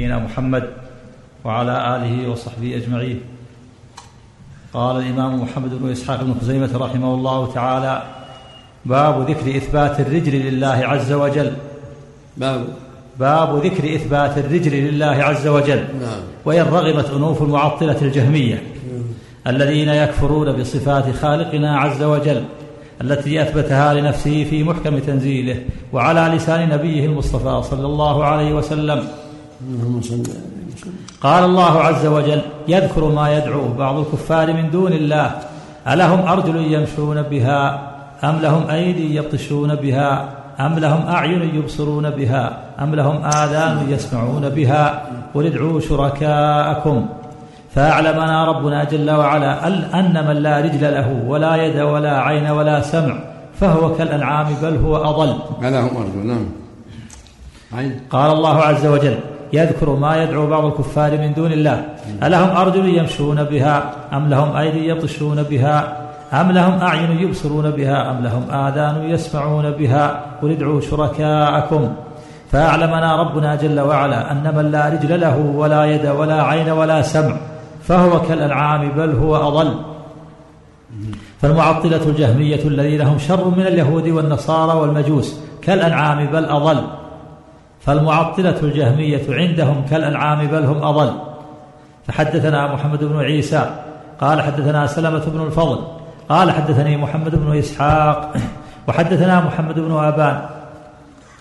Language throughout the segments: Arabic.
نبينا محمد وعلى آله وصحبه أجمعين. قال الإمام محمد بن إسحاق بن خزيمة رحمه الله تعالى باب ذكر إثبات الرجل لله عز وجل. باب باب ذكر إثبات الرجل لله عز وجل. نعم. وإن رغمت أنوف المعطلة الجهمية. الذين يكفرون بصفات خالقنا عز وجل التي أثبتها لنفسه في محكم تنزيله وعلى لسان نبيه المصطفى صلى الله عليه وسلم. اللهم صل قال الله عز وجل يذكر ما يدعو بعض الكفار من دون الله. ألهم أرجل يمشون بها أم لهم أيدي يبطشون بها أم لهم أعين يبصرون بها أم لهم آذان يسمعون بها قل ادعوا شركاءكم فأعلمنا ربنا جل وعلا أن من لا رجل له ولا يد ولا عين ولا سمع فهو كالأنعام بل هو أضل. هذا هم أرجو نعم. عين قال الله عز وجل يذكر ما يدعو بعض الكفار من دون الله. ألهم أرجل يمشون بها أم لهم أيدي يبطشون بها؟ أم لهم أعين يبصرون بها؟ أم لهم آذان يسمعون بها؟ قل ادعوا شركاءكم. فأعلمنا ربنا جل وعلا أن من لا رجل له ولا يد ولا عين ولا سمع فهو كالأنعام بل هو أضل. فالمعطلة الجهمية الذين هم شر من اليهود والنصارى والمجوس كالأنعام بل أضل. فالمعطلة الجهمية عندهم كالأنعام بل هم أضل. فحدثنا محمد بن عيسى قال حدثنا سلمة بن الفضل قال حدثني محمد بن إسحاق وحدثنا محمد بن أبان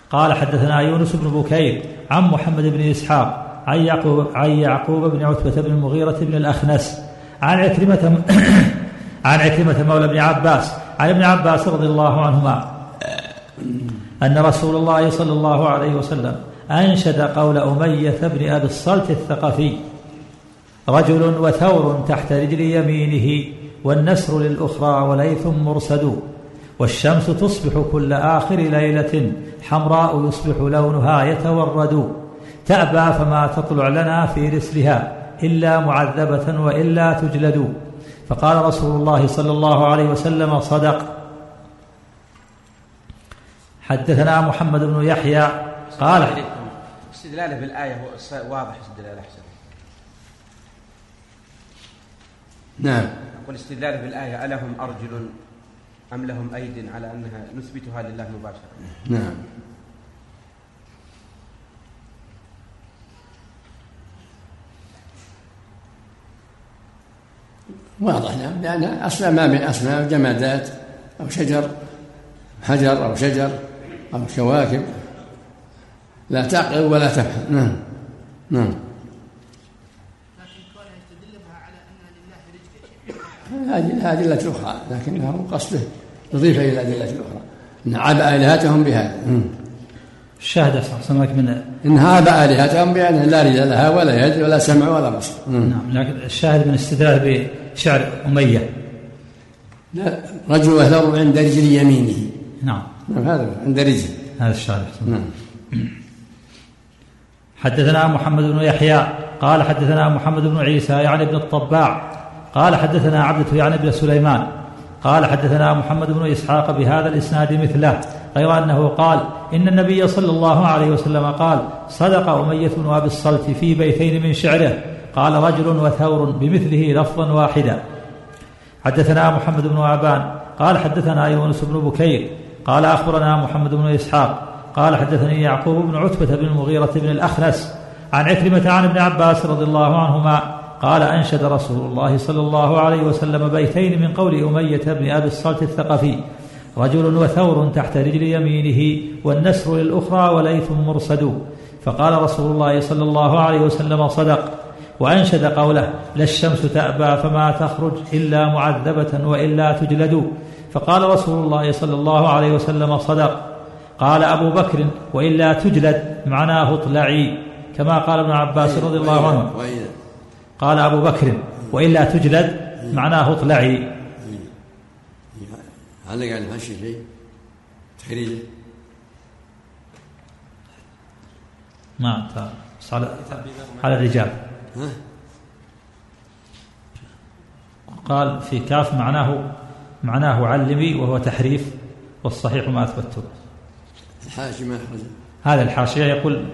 قال حدثنا يونس بن بكير عن محمد بن إسحاق عن يعقوب, عن يعقوب بن عتبة بن المغيرة بن الأخنس عن عكرمة عن عكرمة مولى بن عباس عن ابن عباس رضي الله عنهما أن رسول الله صلى الله عليه وسلم أنشد قول أمية بن أبي الصلت الثقفي رجل وثور تحت رجل يمينه والنسر للأخرى وليث مرسد والشمس تصبح كل آخر ليلة حمراء يصبح لونها يتورد تأبى فما تطلع لنا في رسلها إلا معذبة وإلا تجلد. فقال رسول الله صلى الله عليه وسلم صدق. حدثنا محمد بن يحيى قال استدلاله بالآية واضح استدلاله أحسن. نعم. أقول استدلاله بالآية ألهم أرجل أم لهم أيد على أنها نثبتها لله مباشرة. نعم. واضح نعم. لأن أصلا ما من أصنام جمادات أو شجر حجر أو شجر. أو كواكب لا تعقل ولا تفهم نعم. نعم. بها هذه الأدلة أخرى لكنه قصده يضيف إلى الأدلة الأخرى إن عاب آلهتهم بهذا مم. الشاهد أحسن لك من إن عاب آلهتهم بأن لا رجل لها ولا يد ولا سمع ولا بصر. مم. نعم لكن الشاهد من استدلال بشعر أمية. لا رجل وثر عند رجل يمينه. نعم. نعم هذا عند رجل. هذا أحسن. نعم. حدثنا محمد بن يحيى قال حدثنا محمد بن عيسى يعني ابن الطباع قال حدثنا عبدة يعني ابن سليمان قال حدثنا محمد بن إسحاق بهذا الإسناد مثله غير أنه قال إن النبي صلى الله عليه وسلم قال صدق أمية بن ابي الصلت في بيتين من شعره قال رجل وثور بمثله لفظا واحدا. حدثنا محمد بن ابان قال حدثنا يونس بن بكير قال أخبرنا محمد بن إسحاق قال حدثني يعقوب بن عتبة بن المغيرة بن الأخنس عن عكرمة عن ابن عباس رضي الله عنهما قال أنشد رسول الله صلى الله عليه وسلم بيتين من قول أمية بن أبي الصلت الثقفي رجل وثور تحت رجل يمينه والنسر للأخرى وليث مرصد فقال رسول الله صلى الله عليه وسلم صدق. وأنشد قوله لا الشمس تأبى فما تخرج إلا معذبة وإلا تجلد. فقال رسول الله صلى الله عليه وسلم صدق. قال أبو بكر وإلا تجلد معناه اطلعي كما قال ابن عباس رضي الله عنه. وإذا قال أبو بكر وإلا تجلد معناه اطلعي. علق على الحشي شيء؟ تخريجه ما بس على على الرجال. قال في كاف معناه معناه علمي وهو تحريف والصحيح ما أثبته الحاشي ما أخرجه هذا الحاشية يقول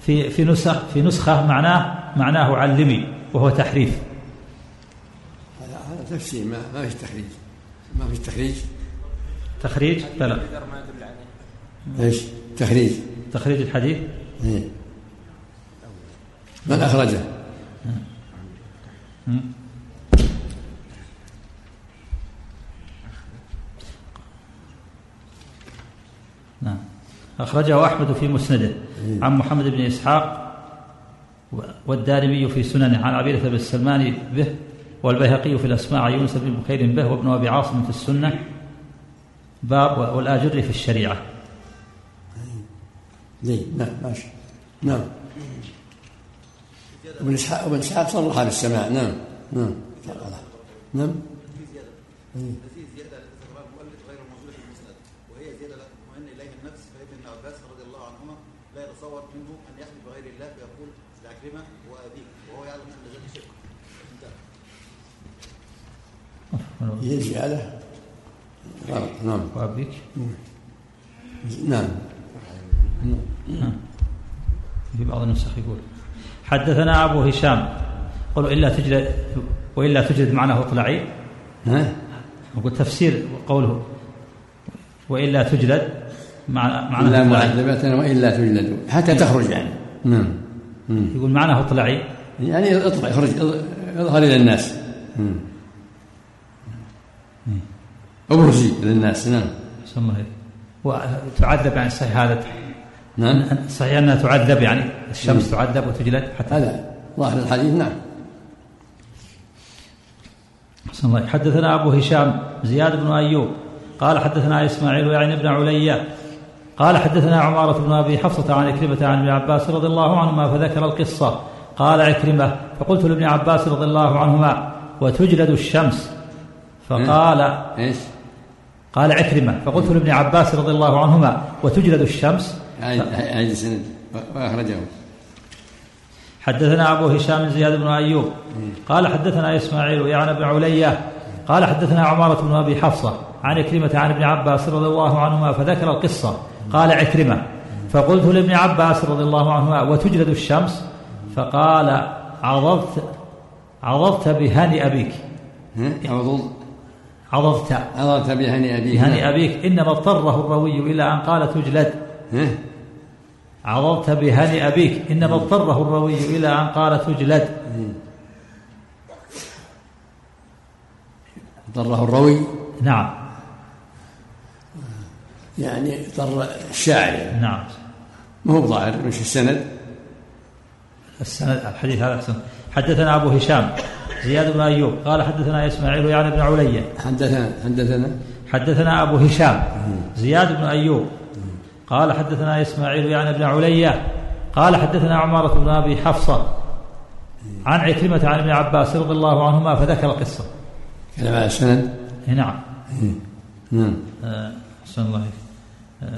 في في نسخ في نسخة معناه معناه علمي وهو تحريف. هذا هذا تفسير ما ما في تخريج. ما في تخريج؟ تخريج؟ بلى إيش؟ تخريج. تخريج الحديث؟ إيه. من أخرجه؟ نعم أخرجه أحمد في مسنده. عن محمد بن إسحاق والدارمي في سننه. عن عبيدة بن السلمان به والبيهقي في الأسماء عن يونس بن بخير به وابن أبي عاصم في السنة. باب والآجر في الشريعة. ليه نعم ماشي. نعم. ابن إسحاق ابن إسحاق صرح بالسماع نعم نعم. نعم. في زيادة التي ذكرها المؤلف غير موجودة في المسند وهي زيادة لا تطمئن إليها النفس فابن عباس رضي الله عنهما لا يتصور منه أن يحلف بغير الله فيقول لعكرمة وأبيك وهو يعلم أن ذلك شرك. انتهى. هي زيادة نعم. وأبيك نعم. في بعض النسخ يقول حدثنا أبو هشام. قالوا إلا تجلد وإلا تجلد معناه اطلعي ها؟ وقل تفسير قوله وإلا تجلد مع- معناه اطلعي معذبة وإلا تجلد. حتى تخرج يعني. نعم. يقول معناه اطلعي. يعني اطلع اخرج اظهر إلى الناس. مم. ابرزي للناس. نعم. أحسن الله إليك. وتعذب يعني صحيح هذا. نعم. صحيح أنها تعذب يعني. الشمس تعذب وتجلد حتى. هذا ظاهر الحديث. نعم. أحسن الله. إليك. حدثنا أبو هشام زياد بن أيوب. قال حدثنا إسماعيل يعني بن عليا. قال حدثنا عمارة بن أبي حفصة عن عكرمة عن ابن عباس رضي الله عنهما فذكر القصة. قال عكرمة فقلت لابن عباس رضي الله عنهما وتجلد الشمس؟ فقال إيش؟ قال عكرمة فقلت لابن عباس رضي الله عنهما وتجلد الشمس؟ عيد عيد السند واخرجه حدثنا أبو هشام زياد بن أيوب. قال حدثنا إسماعيل يعني بن عليا. قال حدثنا عمارة بن أبي حفصة عن عكرمة عن ابن عباس رضي الله عنهما فذكر القصة. قال عكرمة فقلت لابن عباس رضي الله عنهما وتجلد الشمس؟ فقال عضضت عضضت بهني أبيك. ها؟ عضض؟ عضضت. عضضت بهني ابيه بهني أبيك. إنما اضطره الروي إلى أن قال تجلد؟ عضضت بهني أبيك. إنما اضطره الروي إلى أن قال تجلد. ضره الروي؟ نعم. يعني ضر الشاعر. نعم. ما هو ظاهر؟ مش السند؟ السند الحديث هذا أحسن حدثنا أبو هشام زياد بن أيوب قال حدثنا إسماعيل يعني بن عليا. حدثنا حدثنا. حدثنا أبو هشام زياد بن أيوب قال حدثنا إسماعيل يعني بن عليا قال حدثنا عمارة بن أبي حفصة عن عكرمة عن ابن عباس رضي الله عنهما فذكر القصة. كلام على السند؟ نعم. نعم. آه، أحسن الله.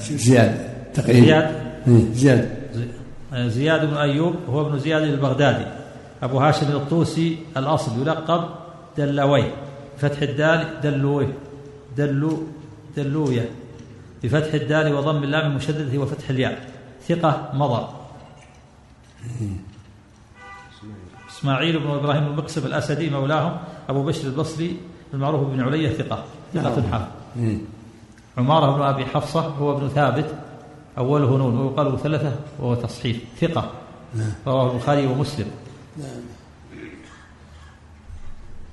زياد تقريبا. زياد. إيه، زياد. زي- زياد بن أيوب هو ابن زياد البغدادي. أبو هاشم الطوسي الأصل يلقب دلوي بفتح الدال دلوي دلو دلوية. بفتح الدال وضم اللام المشددة وفتح الياء. ثقة مضى. إسماعيل بن إبراهيم المقسم الأسدي مولاهم. أبو بشر البصري المعروف بن علية ثقة. ثقة حافظ. إيه. عمارة بن أبي حفصة هو ابن ثابت أوله نون ويقال مثلثة وهو تصحيف ثقة. رواه البخاري ومسلم.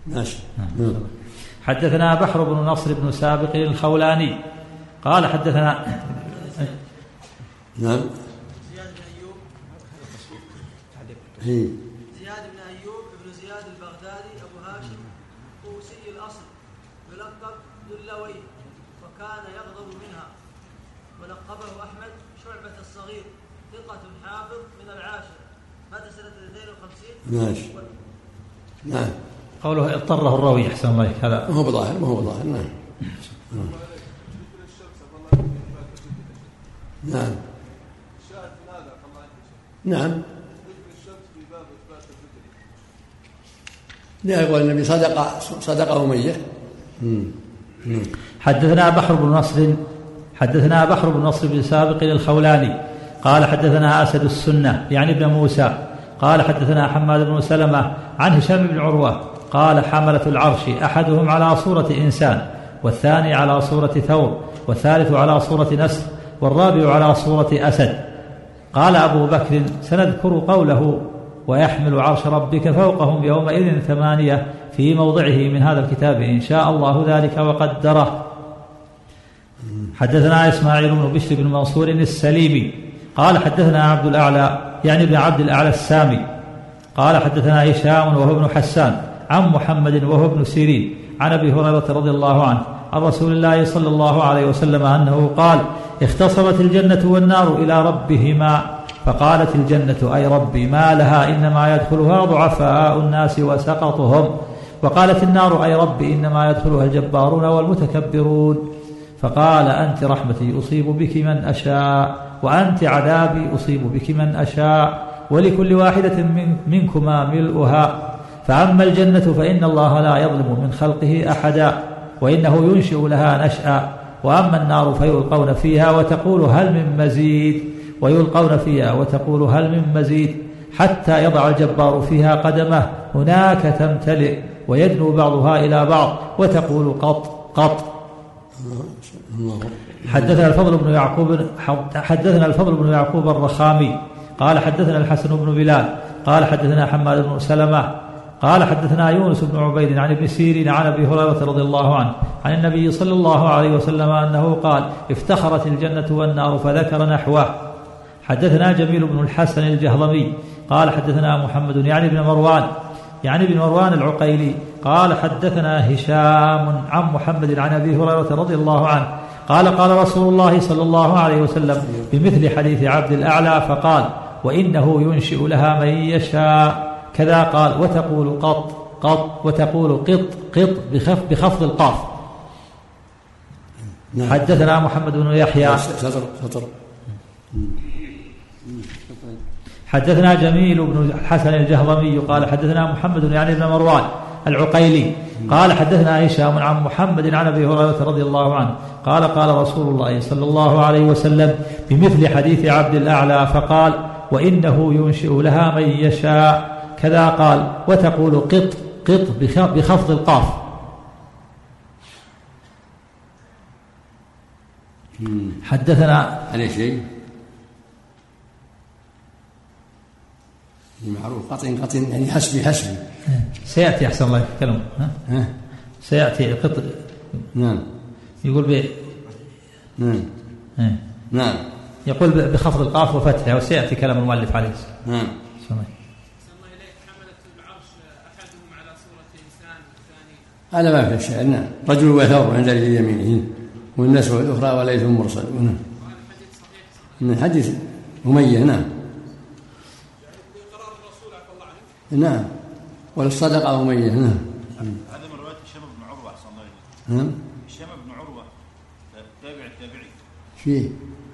ماشي. نعم. حدثنا بحر بن نصر بن سابق الخولاني. قال حدثنا نعم زياد بن ايوب إيه. زياد بن ايوب بن زياد البغدادي ابو هاشم طوسي الاصل يلقب دلوي وكان يغضب منها ولقبه أحمد شعبة الصغير ثقة حافظ من العاشرة مات سنة 52 ماشي. نعم. قوله اضطره الراوي أحسن الله. هذا ما هو بظاهر ما هو بظاهر. نعم. نعم. نعم. لا يقول النبي صدق صدق أمية مم. مم. حدثنا بحر بن نصر حدثنا بحر بن نصر بن سابق الخولاني قال حدثنا أسد السنة يعني ابن موسى قال حدثنا حماد بن سلمة عن هشام بن عروة قال حملة العرش أحدهم على صورة إنسان والثاني على صورة ثور والثالث على صورة نسر والرابع على صورة أسد. قال أبو بكر سنذكر قوله ويحمل عرش ربك فوقهم يومئذ ثمانية في موضعه من هذا الكتاب إن شاء الله ذلك وقدره. حدثنا إسماعيل بن بشر بن منصور السليمي. قال حدثنا عبد الأعلى يعني ابن عبد الأعلى السامي. قال حدثنا هشام وهو ابن حسان. عن محمد وهو ابن سيرين. عن أبي هريرة رضي الله عنه. عن رسول الله صلى الله عليه وسلم أنه قال اختصمت الجنة والنار إلى ربهما. فقالت الجنة أي ربي ما لها إنما يدخلها ضعفاء الناس وسقطهم. وقالت النار أي ربي إنما يدخلها الجبارون والمتكبرون. فقال أنت رحمتي أصيب بك من أشاء وأنت عذابي أصيب بك من أشاء ولكل واحدة من منكما ملؤها. فأما الجنة فإن الله لا يظلم من خلقه أحدا وإنه ينشئ لها نشأ. وأما النار فيلقون فيها وتقول هل من مزيد؟ ويلقون فيها وتقول هل من مزيد؟ حتى يضع الجبار فيها قدمه هناك تمتلئ ويدنو بعضها إلى بعض وتقول قط قط. حدثنا الفضل بن يعقوب حدثنا الفضل بن يعقوب الرخامي قال حدثنا الحسن بن بلال قال حدثنا حماد بن سلمة قال حدثنا يونس بن عبيد عن ابن سيرين عن أبي هريرة رضي الله عنه عن النبي صلى الله عليه وسلم أنه قال افتخرت الجنة والنار فذكر نحوه. حدثنا جميل بن الحسن الجهضمي قال حدثنا محمد يعني بن مروان يعني بن مروان العقيلي قال حدثنا هشام عن محمد عن أبي هريرة رضي الله عنه قال قال رسول الله صلى الله عليه وسلم بمثل حديث عبد الأعلى فقال وإنه ينشئ لها من يشاء. كذا قال وتقول قط قط وتقول قط قط بخف بخفض القاف. نعم. حدثنا محمد بن يحيى. سطر سطر. حدثنا جميل بن الحسن الجهضمي قال حدثنا محمد يعني بن مروان. العقيلي. قال حدثنا هشام عن محمد عن أبي هريرة رضي الله عنه. قال قال رسول الله صلى الله عليه وسلم بمثل حديث عبد الأعلى فقال وإنه ينشئ لها من يشاء. كذا قال وتقول قط قط بخفض القاف. حدثنا عليه شيء معروف قطن قطن يعني حسبي حسبي سيأتي أحسن الله يتكلم ها؟ سيأتي قط نعم. يقول ب نعم. نعم. يقول بخفض القاف وفتحها وسيأتي كلام المؤلف عليه. نعم. هذا ما في شيء. نعم. رجل وثور عند يمينه. والناس الأخرى وليس مرسل. نعم. من حديث أمية نعم. نعم. وللصدقة أمية. نعم. هذا من رواية هشام بن عروة أحسن الله نعم. هشام بن عروة تابع التابعي. فيه.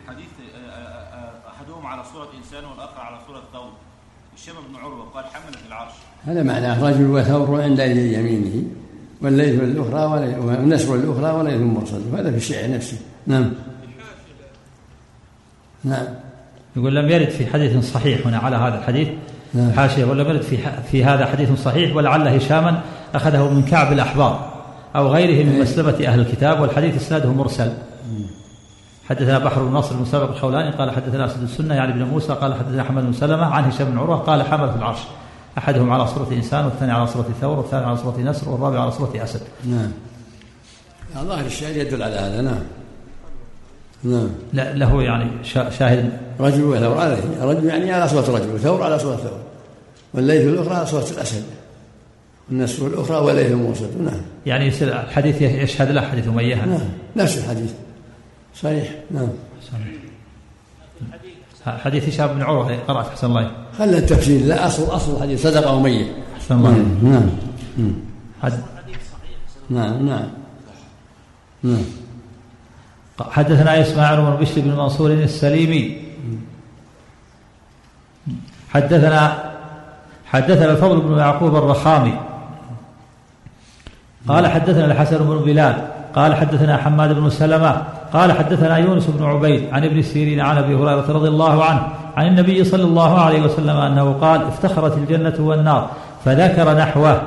حديث آه، آه، آه، أحدهم على صورة إنسان والآخر على صورة ثور هشام بن عروة قال حملت العرش. هذا معناه رجل وثور عند يمينه والليث الأخرى والنسر الأخرى وليث مرسل وهذا في الشعر نفسه. نعم. نعم. يقول لم يرد في حديث صحيح هنا على هذا الحديث نعم. حاشية. يرد في في هذا حديث صحيح ولعل هشاما أخذه من كعب الأحبار أو غيره من إيه. مسلمة أهل الكتاب والحديث إسناده مرسل. حدثنا بحر بن نصر المسابق الخولاني قال حدثنا أسد السنة يعني ابن موسى قال حدثنا حمد بن سلمة عن هشام بن عروة قال حمل في العرش. أحدهم على صورة إنسان والثاني على صورة ثور والثاني على صورة نسر والرابع على صورة أسد. نعم. ظاهر الشعر يدل على هذا نعم. نعم لا له يعني شاهد رجل وثور عليه رجل يعني على صورة رجل وثور على صورة ثور. والليث الأخرى على صورة الأسد. النسر الأخرى وليث موسد نعم. يعني الحديث يشهد له حديث أمية نعم. نفس الحديث. صحيح. نعم. صحيح. حديث هشام بن عروة قرأت أحسن الله خلى التفسير. لا اصل أصل الحديث. صدق أو ميت أحسن الله نعم. نعم. نعم. نعم. نعم. حدثنا إسماعيل بن بشر بن منصور السليمي. حدثنا حدثنا الفضل بن يعقوب الرخامي. قال حدثنا الحسن بن بلال قال حدثنا حماد بن سلمة قال حدثنا يونس بن عبيد عن ابن سيرين عن أبي هريرة رضي الله عنه عن النبي صلى الله عليه وسلم أنه قال افتخرت الجنة والنار فذكر نحوه.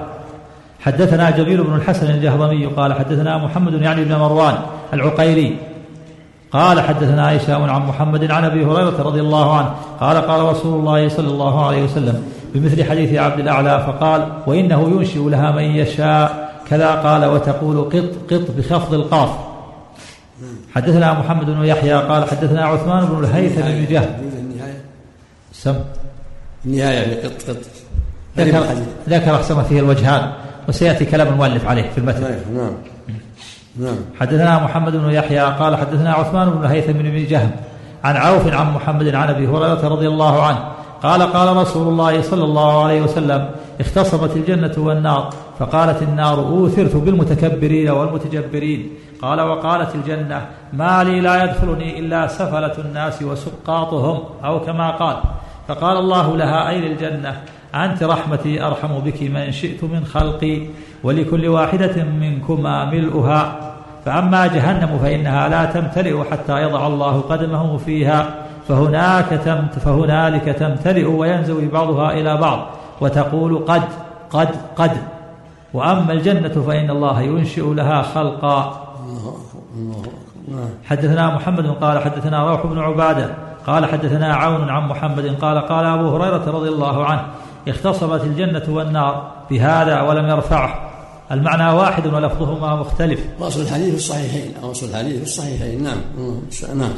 حدثنا جميل بن الحسن الجهضمي قال حدثنا محمد يعني بن مروان العقيري قال حدثنا هشام عن محمد عن أبي هريرة رضي الله عنه قال قال رسول الله صلى الله عليه وسلم بمثل حديث عبد الأعلى فقال وإنه ينشئ لها من يشاء كذا قال وتقول قط قط بخفض القاف. حدثنا محمد بن يحيى قال حدثنا عثمان بن الهيثم بن جهل. سم. النهاية في قط قط. ذكر ذكر أحسن فيه الوجهان. وسيأتي كلام المؤلف عليه في المتن. نعم. نعم. حدثنا محمد بن يحيى قال حدثنا عثمان بن الهيثم بن جهم عن عوف عن محمد عن أبي هريرة رضي الله عنه قال قال رسول الله صلى الله عليه وسلم اختصمت الجنة والنار فقالت النار أوثرت بالمتكبرين والمتجبرين قال وقالت الجنة ما لي لا يدخلني إلا سفلة الناس وسقاطهم أو كما قال فقال الله لها أي للجنة أنت رحمتي أرحم بك من شئت من خلقي ولكل واحدة منكما ملؤها. فأما جهنم فإنها لا تمتلئ حتى يضع الله قدمه فيها. فهناك تمت فهنالك تمتلئ وينزوي بعضها إلى بعض وتقول قد قد قد. وأما الجنة فإن الله ينشئ لها خلقا. حدثنا محمد قال حدثنا روح بن عبادة قال حدثنا عون عن محمد قال قال أبو هريرة رضي الله عنه اختصمت الجنة والنار بهذا ولم يرفعه. المعنى واحد ولفظهما مختلف. واصل الحديث في الصحيحين. واصل الحديث في الصحيحين. نعم. نعم.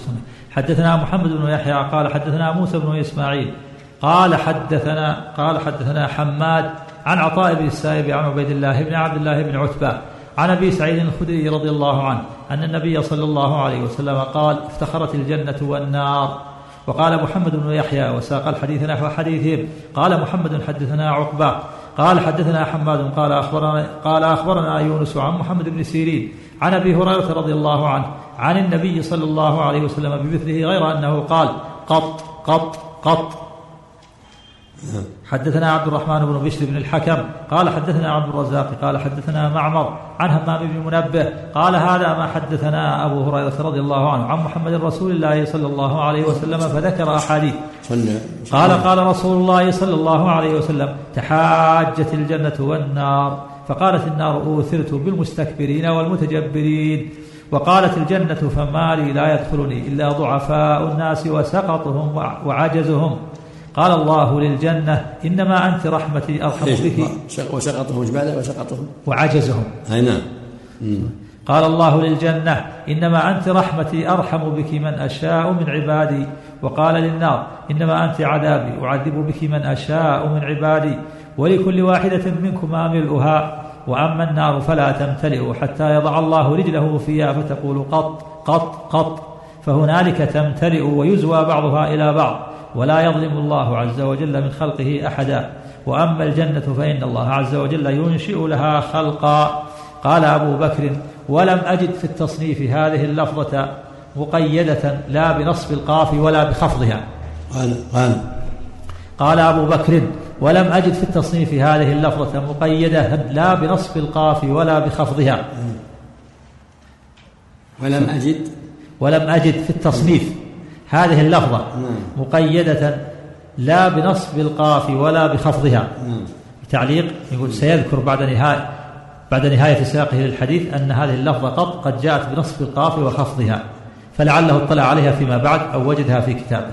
حدثنا محمد بن يحيى قال حدثنا موسى بن إسماعيل قال حدثنا قال حدثنا حماد عن عطاء بن السائب عن عبيد الله بن عبد الله بن عتبة عن أبي سعيد الخدري رضي الله عنه أن النبي صلى الله عليه وسلم قال افتخرت الجنة والنار. وقال محمد بن يحيى وساق الحديث نحو حديثهم. قال محمد حدثنا عقبة. قال حدثنا حماد قال اخبرنا قال أخبرنا يونس عن محمد بن سيرين عن أبي هريرة رضي الله عنه عن النبي صلى الله عليه وسلم بمثله غير أنه قال قط قط قط. حدثنا عبد الرحمن بن بشر بن الحكم قال حدثنا عبد الرزاق قال حدثنا معمر عن همام بن منبه قال هذا ما حدثنا أبو هريرة رضي الله عنه عن محمد رسول الله صلى الله عليه وسلم فذكر أحاديث. قال قال رسول الله صلى الله عليه وسلم تحاجت الجنة والنار. فقالت النار أوثرت بالمستكبرين والمتجبرين. وقالت الجنة فما لي لا يدخلني إلا ضعفاء الناس وسقطهم وعجزهم. قال الله للجنة إنما أنت رحمتي أرحم بك. وسقطهم إيش بعد وسقطهم. وعجزهم. أي نعم. قال الله للجنة إنما أنت رحمتي أرحم بك من أشاء من عبادي. وقال للنار إنما أنت عذابي أعذب بك من أشاء من عبادي. ولكل واحدة منكما ملؤها. وأما النار فلا تمتلئ حتى يضع الله رجله فيها فتقول قط قط قط. فهنالك تمتلئ ويزوى بعضها إلى بعض. ولا يظلم الله عز وجل من خلقه أحدا. وأما الجنة فإن الله عز وجل ينشئ لها خلقا. قال أبو بكر ولم أجد في التصنيف هذه اللفظة مقيدة لا بنصب القاف ولا بخفضها. قال قال. قال أبو بكر ولم أجد في التصنيف هذه اللفظة مقيدة لا بنصب القاف ولا بخفضها. ولم أجد. ولم أجد في التصنيف. هذه اللفظة مقيدة لا بنصب القاف ولا بخفضها. تعليق يقول سيذكر بعد نهاية بعد نهاية سياقه للحديث أن هذه اللفظة قط قد جاءت بنصب القاف وخفضها. فلعله اطلع عليها فيما بعد أو وجدها في كتابه.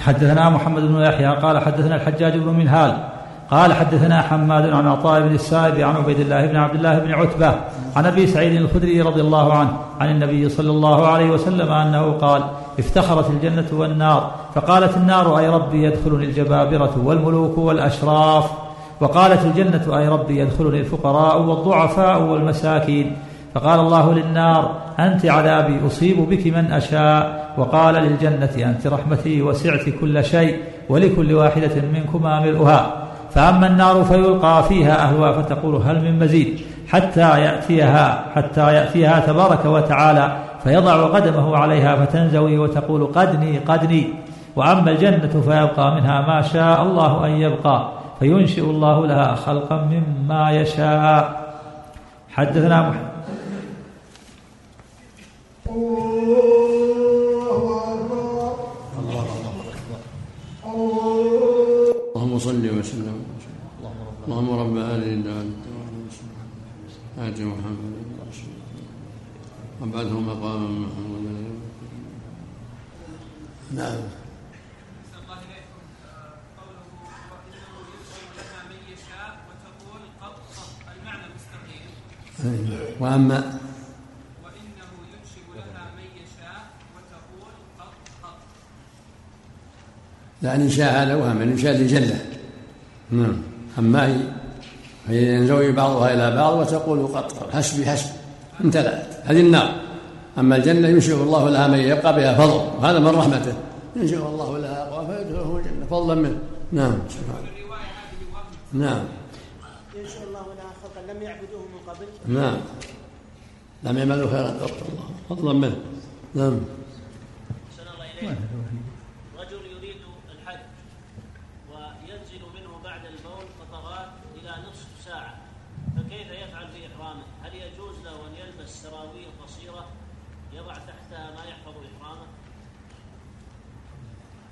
حدثنا محمد بن يحيى قال حدثنا الحجاج بن منهال قال حدثنا حماد عن عطاء بن السائب عن عبيد الله بن عبد الله بن عتبة عن أبي سعيد الخدري رضي الله عنه عن النبي صلى الله عليه وسلم أنه قال افتخرت الجنة والنار. فقالت النار أي ربي يدخلني الجبابرة والملوك والأشراف. وقالت الجنة أي ربي يدخلني الفقراء والضعفاء والمساكين. فقال الله للنار أنت عذابي أصيب بك من أشاء. وقال للجنة أنت رحمتي وسعت كل شيء ولكل واحدة منكما ملؤها فأما النار فيلقى فيها أهلها فتقول هل من مزيد حتى يأتيها حتى يأتيها تبارك وتعالى فيضع قدمه عليها فتنزوي وتقول قدني قدني. وأما الجنة فيبقى منها ما شاء الله أن يبقى فينشئ الله لها خلقا مما يشاء. حدثنا محمد اللهم صل وسلم. اللهم رب هذه الدعوة آت محمد. وابعثه مقاما محمودا نعم. أحسن الله إليكم آه، قوله وإنه ينشئ لها من يشاء وتقول قط قط المعنى مستقيم وأما وإنه ينشئ لها من يشاء وتقول قط قط لا الإنشاء هذا وهم الإنشاء لجلة نعم. أما هي فهي ينزوي بعضها إلى بعض وتقول قد حسبي حسبي. امتلأت. هذه النار. أما الجنة ينشئ الله لها من يبقى بها فضل. وهذا من رحمته. ينشئ الله لها أقوى فيدخله الجنة فضلا منه. نعم. نعم. ينشئ الله لها خلقا لم يعبدوه من قبل. نعم. لم يعملوا خيرا. قط الله فضلا منه. نعم. أحسن الله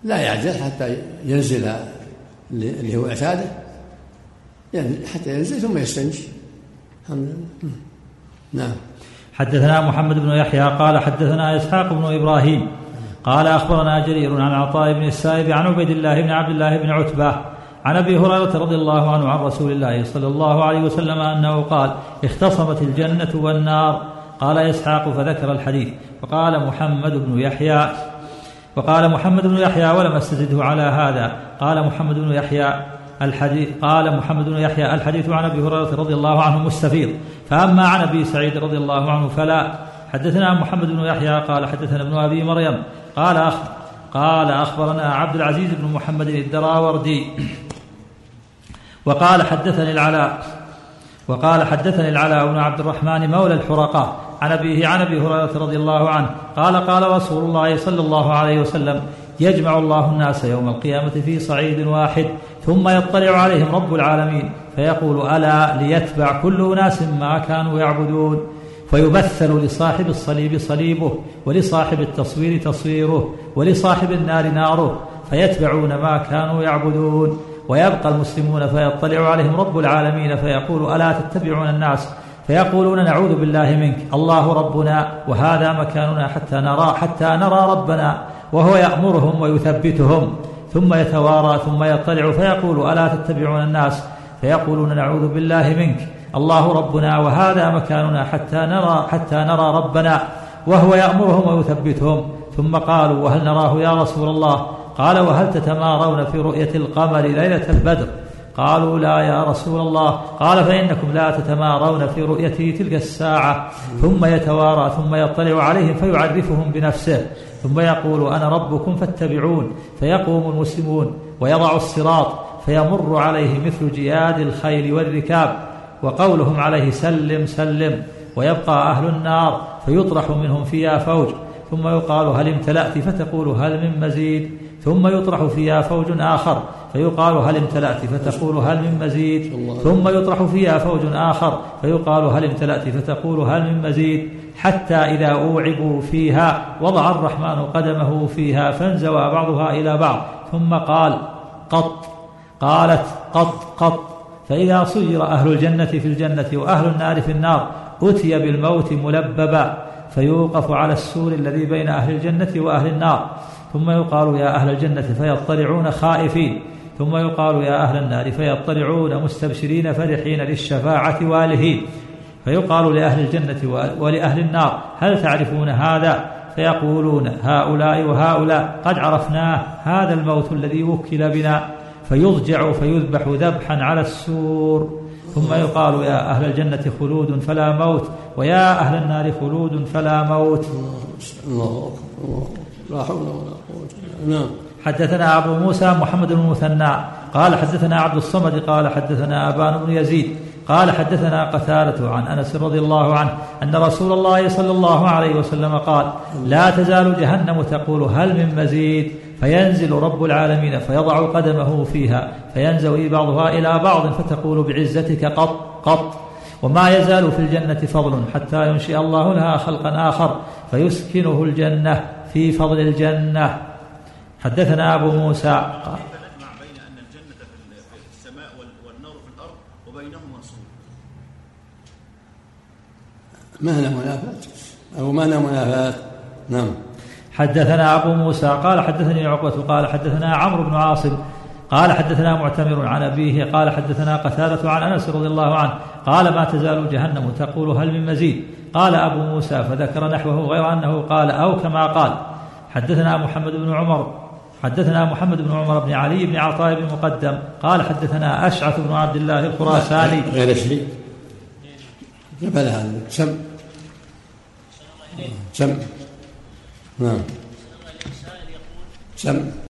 لا يعجل حتى ينزل اللي هو إعتاده. يعني حتى ينزل ثم يستنجي. الحمد لله. نعم. حدثنا محمد بن يحيى قال حدثنا إسحاق بن إبراهيم قال أخبرنا جرير عن عطاء بن السائب عن عبيد الله بن عبد الله بن عتبة عن أبي هريرة رضي الله عنه عن رسول الله صلى الله عليه وسلم أنه قال اختصمت الجنة والنار. قال إسحاق فذكر الحديث. وقال محمد بن يحيى وقال محمد بن يحيى ولم استزده على هذا. قال محمد بن يحيى الحديث قال محمد بن يحيى الحديث عن أبي هريرة رضي الله عنه مستفيض. فأما عن أبي سعيد رضي الله عنه فلا. حدثنا محمد بن يحيى قال حدثنا ابن أبي مريم. قال أخ قال أخبرنا عبد العزيز بن محمد الدراوردي. وقال حدثني العلاء وقال حدثني العلاء بن عبد الرحمن مولى الحرقاء. عن أبيه عن أبي هريرة رضي الله عنه قال قال رسول الله صلى الله عليه وسلم يجمع الله الناس يوم القيامة في صعيد واحد ثم يطلع عليهم رب العالمين فيقول ألا ليتبع كل أناس ما كانوا يعبدون؟ فيبثل لصاحب الصليب صليبه ولصاحب التصوير تصويره ولصاحب النار ناره فيتبعون ما كانوا يعبدون. ويبقى المسلمون فيطلع عليهم رب العالمين فيقول ألا تتبعون الناس فيقولون نعوذ بالله منك. الله ربنا وهذا مكاننا حتى نرى حتى نرى ربنا وهو يأمرهم ويثبتهم. ثم يتوارى ثم يطلع فيقول ألا تتبعون الناس؟ فيقولون نعوذ بالله منك. الله ربنا وهذا مكاننا حتى نرى حتى نرى ربنا وهو يأمرهم ويثبتهم. ثم قالوا وهل نراه يا رسول الله؟ قال وهل تتمارون في رؤية القمر ليلة البدر؟ قالوا لا يا رسول الله. قال فإنكم لا تتمارون في رؤيته تلك الساعة. ثم يتوارى ثم يطلع عليهم فيعرفهم بنفسه. ثم يقول أنا ربكم فاتبعون. فيقوم المسلمون ويضع الصراط فيمر عليه مثل جياد الخيل والركاب. وقولهم عليه سلم سلم. ويبقى أهل النار فيطرح منهم فيها فوج. ثم يقال هل امتلأت؟ فتقول هل من مزيد. ثم يطرح فيها فوج آخر. فيقال هل امتلأت فتقول هل من مزيد؟ ثم يطرح فيها فوج آخر فيقال هل امتلأت فتقول هل من مزيد؟ حتى إذا أوعبوا فيها وضع الرحمن قدمه فيها فانزوى بعضها إلى بعض. ثم قال قط قالت قط قط. فإذا صير أهل الجنة في الجنة وأهل النار في النار أتي بالموت ملببا. فيوقف على السور الذي بين أهل الجنة وأهل النار. ثم يقال يا أهل الجنة فيطلعون خائفين. ثم يقال يا أهل النار فيطلعون مستبشرين فرحين للشفاعة والهين فيقال لأهل الجنة ولأهل النار هل تعرفون هذا؟ فيقولون هؤلاء وهؤلاء قد عرفناه هذا الموت الذي وكل بنا. فيضجع فيذبح ذبحا على السور. ثم يقال يا أهل الجنة خلود فلا موت ويا أهل النار خلود فلا موت. الله أكبر لا حول ولا قوة إلا نعم. حدثنا أبو موسى محمد بن المثنى قال حدثنا عبد الصمد قال حدثنا أبان بن يزيد قال حدثنا قتادة عن أنس رضي الله عنه أن رسول الله صلى الله عليه وسلم قال لا تزال جهنم تقول هل من مزيد؟ فينزل رب العالمين فيضع قدمه فيها فينزوي بعضها إلى بعض فتقول بعزتك قط قط. وما يزال في الجنة فضل حتى ينشئ الله لها خلقا آخر فيسكنه الجنة في فضل الجنة. حدثنا أبو موسى. قال نجمع بين ان الجنه في السماء وال- والنار في الأرض وبينهما سور ما هنا منافات؟ أو ما هنا منافات؟ نعم. حدثنا أبو موسى. قال حدثني عقبة. قال حدثنا عمرو بن عاصم. قال حدثنا معتمر عن أبيه. قال حدثنا قتادة عن أنس رضي الله عنه. قال ما تزال جهنم تقول هل من مزيد؟ قال أبو موسى فذكر نحوه غير أنه قال أو كما قال. حدثنا محمد بن عمر. حدثنا محمد بن عمر بن علي بن عطاء بن مقدم قال حدثنا أشعث بن عبد الله الخراساني. غير شيء. جبل هذا. سم سم نعم. سم